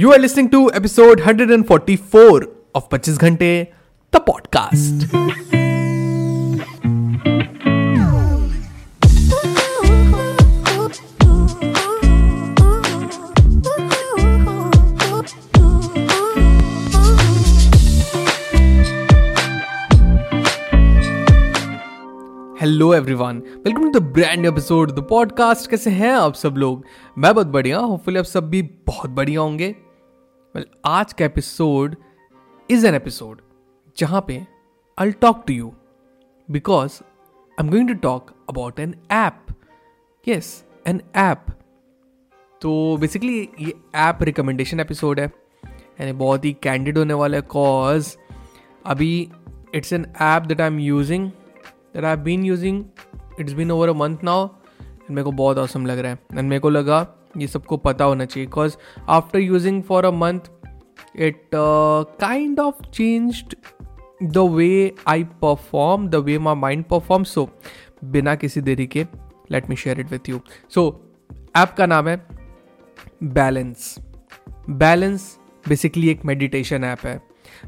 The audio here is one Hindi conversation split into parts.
You are listening to episode 144 of 25 घंटे the podcast hello everyone welcome to the brand episode the podcast कैसे हैं आप सब लोग? मैं बहुत बढ़िया होपफुली आप सब भी बहुत बढ़िया होंगे। वेल well, आज का एपिसोड इज़ एन एपिसोड जहाँ पे I talk to you because I am going to talk about an app yes an app तो बेसिकली ये ऐप रिकमेंडेशन एपिसोड है यानी बहुत ही कैंडिड होने वाला है कॉज अभी it's an app that I am using that I been using it's been over a month now मेरे को बहुत औसम लग रहा है. एंड मेरे को लगा ये सबको पता होना चाहिए because after using for a month it kind of changed the way I perform the way my mind perform so बिना किसी देरी के let me share it with you so app का नाम है बैलेंस बैलेंस बेसिकली एक मेडिटेशन ऐप है।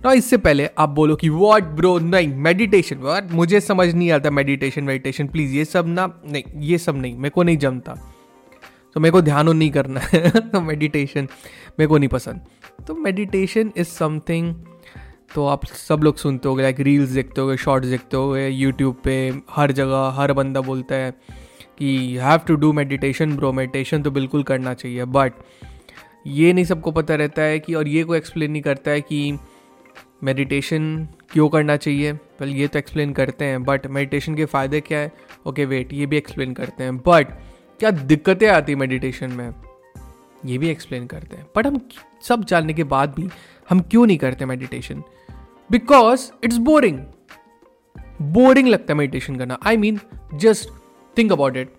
ना इससे पहले आप बोलो कि वॉट ब्रो नहीं मेडिटेशन वॉट मुझे समझ नहीं आता मेडिटेशन मेडिटेशन प्लीज़ ये सब ना, नहीं, ये सब नहीं, मेरे को नहीं जमता। तो मेरे को ध्यान नहीं करना है तो मेडिटेशन मेरे को नहीं पसंद। तो मेडिटेशन इज़ समथिंग तो आप सब लोग सुनते हो लाइक रील्स देखते हो शॉर्ट्स देखते हो यूट्यूब पे हर जगह हर बंदा बोलता है कि you have to do meditation bro meditation तो बिल्कुल करना चाहिए। बट ये नहीं सबको पता रहता है कि और ये कोई एक्सप्लेन नहीं करता है कि मेडिटेशन क्यों करना चाहिए। वेल ये तो एक्सप्लेन करते हैं बट मेडिटेशन के फ़ायदे क्या है? ओके okay, वेट ये भी एक्सप्लेन करते हैं। बट क्या दिक्कतें आती मेडिटेशन में? ये भी एक्सप्लेन करते हैं। बट हम सब जानने के बाद भी हम क्यों नहीं करते meditation because it's boring boring लगता है मेडिटेशन करना। I mean just think about it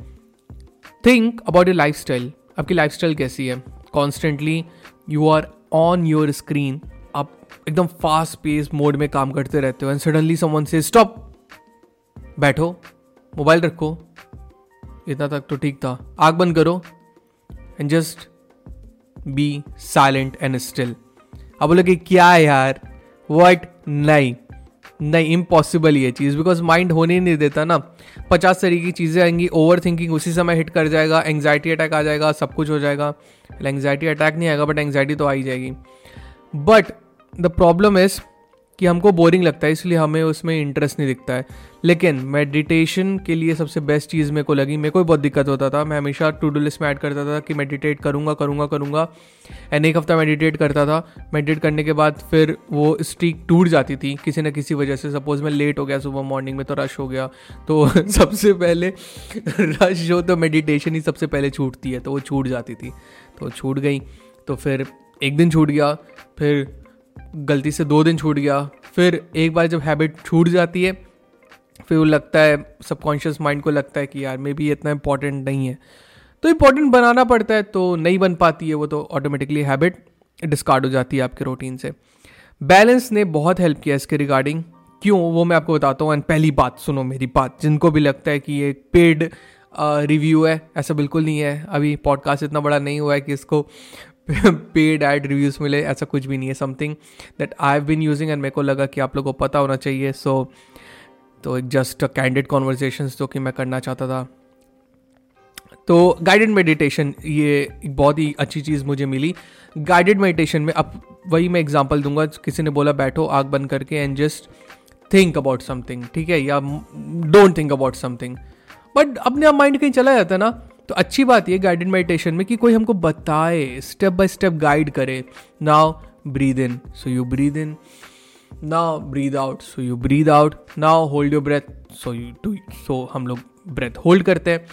think about your lifestyle आपकी लाइफ स्टाइल कैसी है? Constantly you are on your screen आप एकदम फास्ट पेस मोड में काम करते रहते हो एंड सडनली समवन से स्टॉप बैठो. मोबाइल रखो. इतना तक तो ठीक था। आग बंद करो and just be silent and still अब बोले कि क्या है यार? वट नहीं। नहीं इम्पॉसिबल ये चीज़। बिकॉज़ माइंड होने ही नहीं देता ना। पचास तरीके की चीज़ें आएँगी ओवर थिंकिंग उसी समय हिट कर जाएगा एंगजाइटी अटैक आ जाएगा, सब कुछ हो जाएगा। एंगजाइटी अटैक नहीं आएगा बट एंगजाइटी तो आ ही जाएगी। बट द प्रॉब्लम इज़ कि हमको बोरिंग लगता है, इसलिए हमें उसमें इंटरेस्ट नहीं दिखता है। लेकिन मेडिटेशन के लिए सबसे बेस्ट चीज़ मेरे को लगी। मेरे को बहुत दिक्कत होता था। मैं हमेशा टू डू लिस्ट में ऐड करता था कि मेडिटेट करूँगा करूँगा करूँगा। एंड एक हफ़्ता मेडिटेट करता था। मेडिटेट करने के बाद फिर वो स्ट्रीक टूट जाती थी किसी न किसी वजह से। सपोज़ मैं लेट हो गया सुबह मॉर्निंग में तो रश हो गया। तो सबसे पहले रश हो तो मेडिटेशन ही सबसे पहले छूटती है। तो वो छूट जाती थी। तो छूट गई। तो फिर एक दिन छूट गया। फिर गलती से दो दिन छूट गया। फिर एक बार जब हैबिट छूट जाती है, फिर वो लगता है सबकॉन्शियस माइंड को लगता है कि यार मे बी इतना इंपॉर्टेंट नहीं है। तो इंपॉर्टेंट बनाना पड़ता है तो नहीं बन पाती है वो तो ऑटोमेटिकली हैबिट डिस्कार्ड हो जाती है आपके रूटीन से। बैलेंस ने बहुत हेल्प किया इसके रिगार्डिंग क्यों? वो मैं आपको बताता हूँ एंड पहली बात सुनो मेरी बात। जिनको भी लगता है कि ये पेड रिव्यू है, ऐसा बिल्कुल नहीं है। अभी पॉडकास्ट इतना बड़ा नहीं हुआ है कि इसको पेड एड रिव्यूज़ मिले ऐसा कुछ भी नहीं है something that I have been using and मेरे को लगा कि आप लोगों को पता होना चाहिए सो so, तो एक जस्ट कैंडिड कॉन्वर्जेशन जो कि मैं करना चाहता था। तो गाइडेड मेडिटेशन ये एक बहुत ही अच्छी चीज़ मुझे मिली। गाइडेड मेडिटेशन में अब वही मैं एग्जांपल दूँगा किसी ने बोला बैठो आग बंद करके and just think about something ठीक है या don't think about something but अपने आप माइंड कहीं चला जाता है ना तो अच्छी बात ये गाइडेड मेडिटेशन में कि कोई हमको बताए स्टेप बाय स्टेप गाइड करे। Now breathe in so you breathe in now breathe out so you breathe out now hold your breath so you do so हम लोग ब्रेथ होल्ड करते हैं।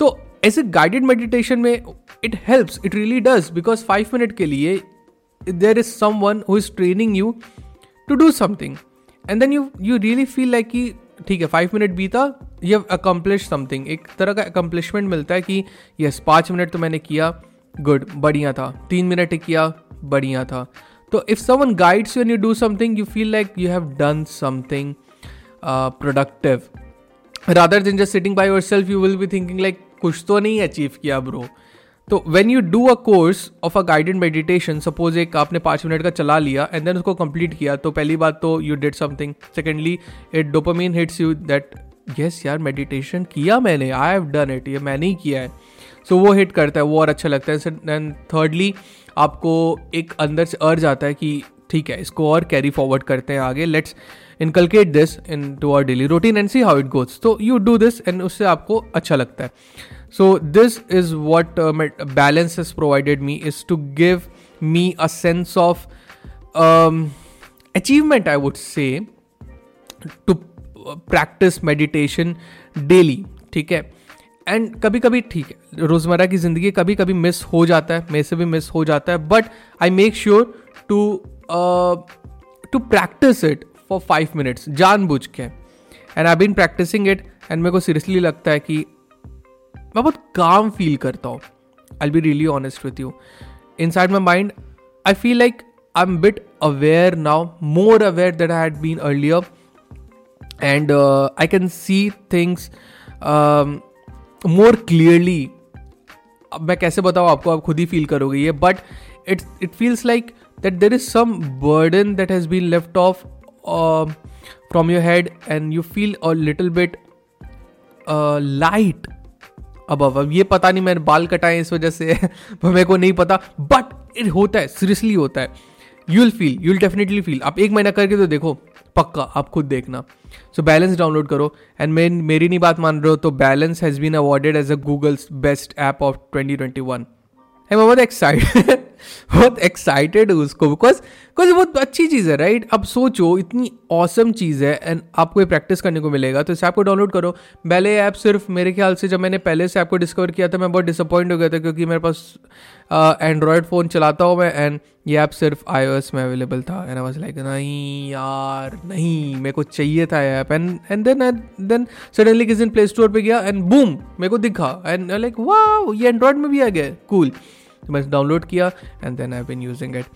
तो ऐसे गाइडेड मेडिटेशन में it helps it really does because five minute के लिए there is someone who is training you to do something and then you you really feel like कि ठीक है फाइव मिनट बीता ये अकम्पलिश समथिंग एक तरह का अकम्पलिशमेंट मिलता है कि यस पाँच मिनट तो मैंने किया गुड बढ़िया था. तीन मिनट किया, बढ़िया था. तो if someone guides you you do something you feel like you have done something productive rather than just sitting by yourself you will be thinking like कुछ तो नहीं अचीव किया ब्रो तो when you do a course of a guided meditation suppose एक आपने पाँच मिनट का चला लिया एंड देन उसको कंप्लीट किया तो पहली बात तो you did something secondly it dopamine hits you that yes यार मेडिटेशन किया मैंने आई हैव डन इट ये मैंने ही किया है. सो so, वो हिट करता है वो और अच्छा लगता है। एंड थर्डली आपको एक अंदर से अर्ज़ आता है कि ठीक है इसको और कैरी फॉरवर्ड करते हैं आगे। Let's inculcate this into our daily routine and see how it goes तो यू डू दिस एंड उससे आपको अच्छा लगता है। So this is what Balance is provided me is to give me a sense of achievement I would say to practice meditation daily ठीक है? एंड कभी कभी ठीक है, रोज़मर्रा की ज़िंदगी कभी कभी मिस हो जाता है, मेरे से भी मिस हो जाता है but I make sure to to practice it for five minutes जान बुझ के। And I been practicing it and मेरे को सीरियसली लगता है कि मैं बहुत काम फील करता हूँ। I be really honest with you inside my mind I feel like I am bit aware now more aware that I had been earlier and I can see things more clearly मैं कैसे बताऊँ आपको? आप खुद ही फील करोगे ये but it it feels like that there is some burden that has been left off from your head and you feel a little bit light अब अब अब ये पता नहीं मैंने बाल कटाए इस वजह से मेरे को नहीं पता बट इट होता है सीरियसली होता है। You will feel you will definitely feel आप एक महीना करके तो देखो, पक्का, आप खुद देखना। सो बैलेंस डाउनलोड करो। एंड मैं मेरी नहीं बात मान रहे हो तो Balance has been awarded as a Google's best app of 2021 है मैं बहुत एक्साइटेड बहुत एक्साइटेड हूँ उसको? बिकॉज़ बिकॉज़ बहुत अच्छी चीज़ है राइट अब सोचो, इतनी औसम चीज़ है एंड आपको ये प्रैक्टिस करने को मिलेगा तो इस ऐप को डाउनलोड करो। पहले ऐप सिर्फ़ मेरे ख्याल से जब मैंने पहले से ऐप को डिस्कवर किया था, मैं बहुत डिसअपॉइंट हो गया था क्योंकि मेरे पास एंड्रॉयड फ़ोन चलाता हूँ मैं एंड ये ऐप सिर्फ़ आई में अवेलेबल था। एंड आई लाइक नहीं यार, नहीं, मेरे को चाहिए था app and and then then suddenly किसी प्ले स्टोर पर गया एंड बूम मेरे को दिखा। एंड लाइक वाह ये एंड्रॉयड में भी आ गया। कूल तो मैं डाउनलोड किया and then I been using it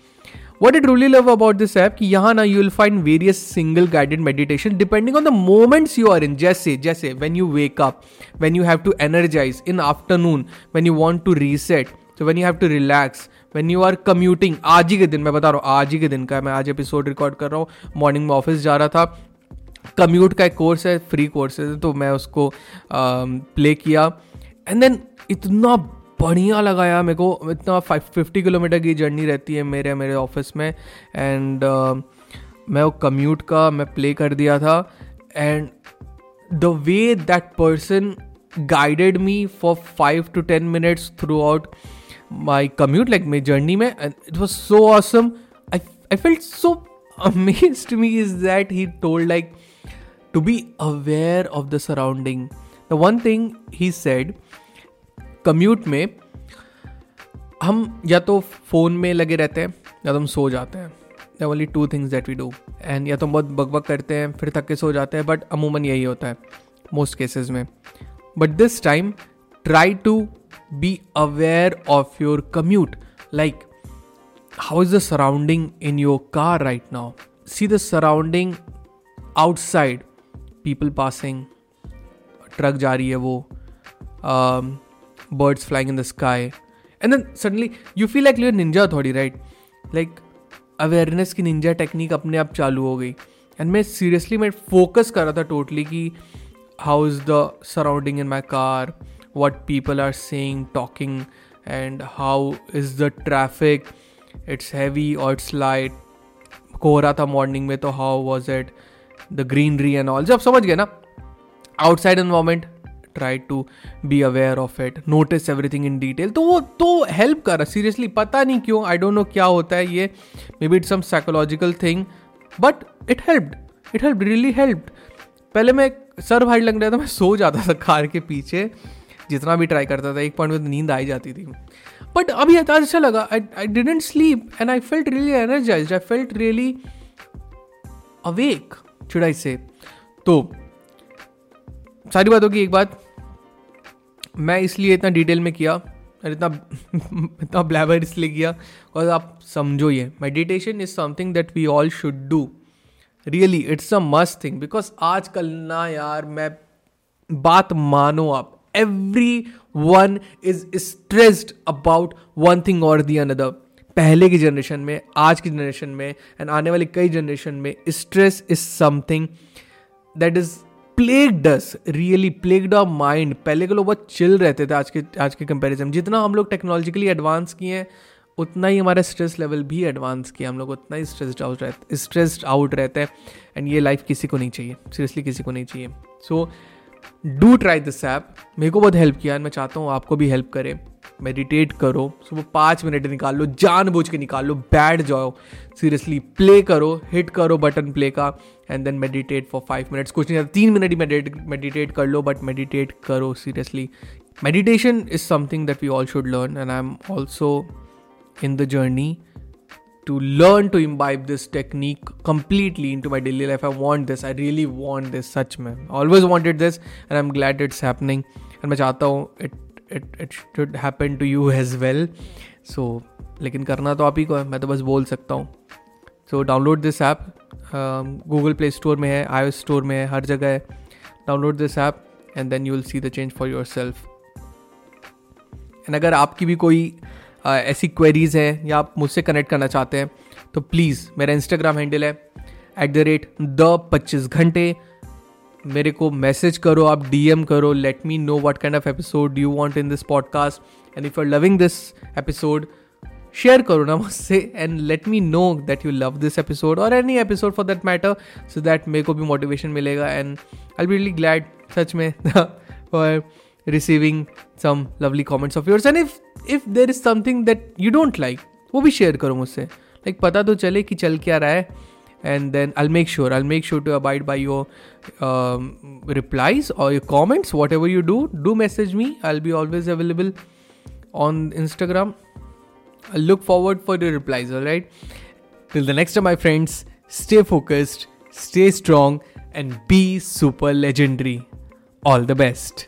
what it truly love about this app कि यहाँ ना you will find various single guided meditation depending on the moments you are in जैसे जैसे when you wake up when you have to energise in afternoon when you want to reset तो when you have to relax when you are commuting आज ही के दिन, मैं बता रहा हूँ, आज ही के दिन का मैं आज एपिसोड रिकॉर्ड कर रहा हूँ। मॉर्निंग में ऑफ़िस जा रहा था। कम्यूट का एक कोर्स है फ्री कोर्स है तो मैं उसको प्ले किया। एंड देन इतना बढ़िया लगा यार मेरे को। इतना फिफ्टी किलोमीटर की जर्नी रहती है मेरे मेरे ऑफ़िस में। एंड uh, मैं वो कम्यूट का मैं प्ले कर दिया था। And the way that person guided me for five to ten minutes throughout my commute like मेरी जर्नी में it was so awesome I I felt so amazed me is that he told like to be aware of the surrounding the one thing he said commute में हम या तो फ़ोन में लगे रहते हैं या तो हम सो जाते हैं। The only two things that we do and या तो हम बहुत बकबक करते हैं फिर थक के सो जाते हैं बट अमूमन यही होता है मोस्ट केसेस में। But this time try to be aware of your commute like how is the surrounding in your car right now see the surrounding outside people passing truck जा रही है वो। Um, birds flying in the sky. And then suddenly, you feel like you're ninja थोड़ी right? Like अवेयरनेस की निंजा टेक्निक अपने आप चालू हो गई। एंड मैं सीरियसली मैं फोकस कर रहा था टोटली कि how is the surrounding in my car what people are saying talking and how is the traffic it's heavy और इट्स लाइट रहा था मॉर्निंग में तो how was it the greenery and all जब समझ गए ना outside environment try to be aware of it notice everything in detail तो वो तो हेल्प कर रहा सीरियसली पता नहीं क्यों आई डोंट नो क्या होता है ये। May be it some psychological thing but it helped it help really helped पहले मैं सर भाई लग रहा था, मैं सो जाता था कार के पीछे, जितना भी ट्राई करता था, एक पॉइंट में नींद आई जाती थी। बट अभी अच्छा लगा I didn't sleep and I felt really energized I felt really awake should I say तो सारी बातों की एक बात, मैं इसलिए इतना डिटेल में किया और इतना इतना ब्लैबर इसलिए किया और आप समझो ये meditation is something that we all should do really it's a must thing because आज कल ना यार, मैं बात मानो आप everyone is stressed about one thing और दी अनदर पहले की जनरेशन में, आज की जनरेशन में एंड आने वाली कई जनरेशन में stress is something that is plagued us really plagued our mind पहले के लोग बहुत चिल रहते थे आज के आज के कंपैरिजन जितना हम लोग टेक्नोलॉजिकली एडवांस किए हैं, उतना ही हमारा स्ट्रेस लेवल भी एडवांस किया हम लोग। उतना ही स्ट्रेस्ड आउट रहते स्ट्रेस्ड आउट रहते हैं। एंड ये लाइफ किसी को नहीं चाहिए सीरियसली किसी को नहीं चाहिए। So do try this app मेरे को बहुत हेल्प किया मैं चाहता हूँ आपको भी हेल्प करे। मेडिटेट करो सुबह पाँच मिनट निकाल लो जान बुझ के निकाल लो बैठ जाओ सीरियसली प्ले करो हिट करो बटन प्ले का and then meditate for five minutes कुछ नहीं तीन मिनट ही मेडिटेट कर लो बट मेडिटेट करो seriously meditation is something that we all should learn and I am also in the journey to learn to imbibe this technique completely into my daily life. I want this. I really want this. Such man. I always wanted this, and I'm glad it's happening. And मैं चाहता हूँ it it it should happen to you as well so लेकिन करना तो आप ही को है मैं तो बस बोल सकता हूँ। So download this app Google play store में है आई स्टोर में है हर जगह है। Download this app and then you will see the change for yourself and अगर आपकी भी कोई uh, ऐसी क्वेरीज हैं या आप मुझसे कनेक्ट करना चाहते हैं तो प्लीज़ मेरा इंस्टाग्राम हैंडल है एट द रेट द पच्चीस घंटे मेरे को मैसेज करो आप डीएम करो let me know what kind of episode you want in this podcast and if are loving this episode share करो ना मुझसे and let me know that you love this episode और any episode for that matter so that मेरे को भी मोटिवेशन मिलेगा. And I be really glad such में for receiving some lovely comments of yours and if if there is something that you don't like वो भी शेयर करो मुझसे. लाइक like, पता तो चले कि चल क्या रहा है. And then I'll make sure I'll make sure to abide by your um, replies or your comments. Whatever you do do message me. I'll be always available on Instagram. I'll look forward for your replies all right? Till the next time my friends stay focused stay strong and be super legendary. All the best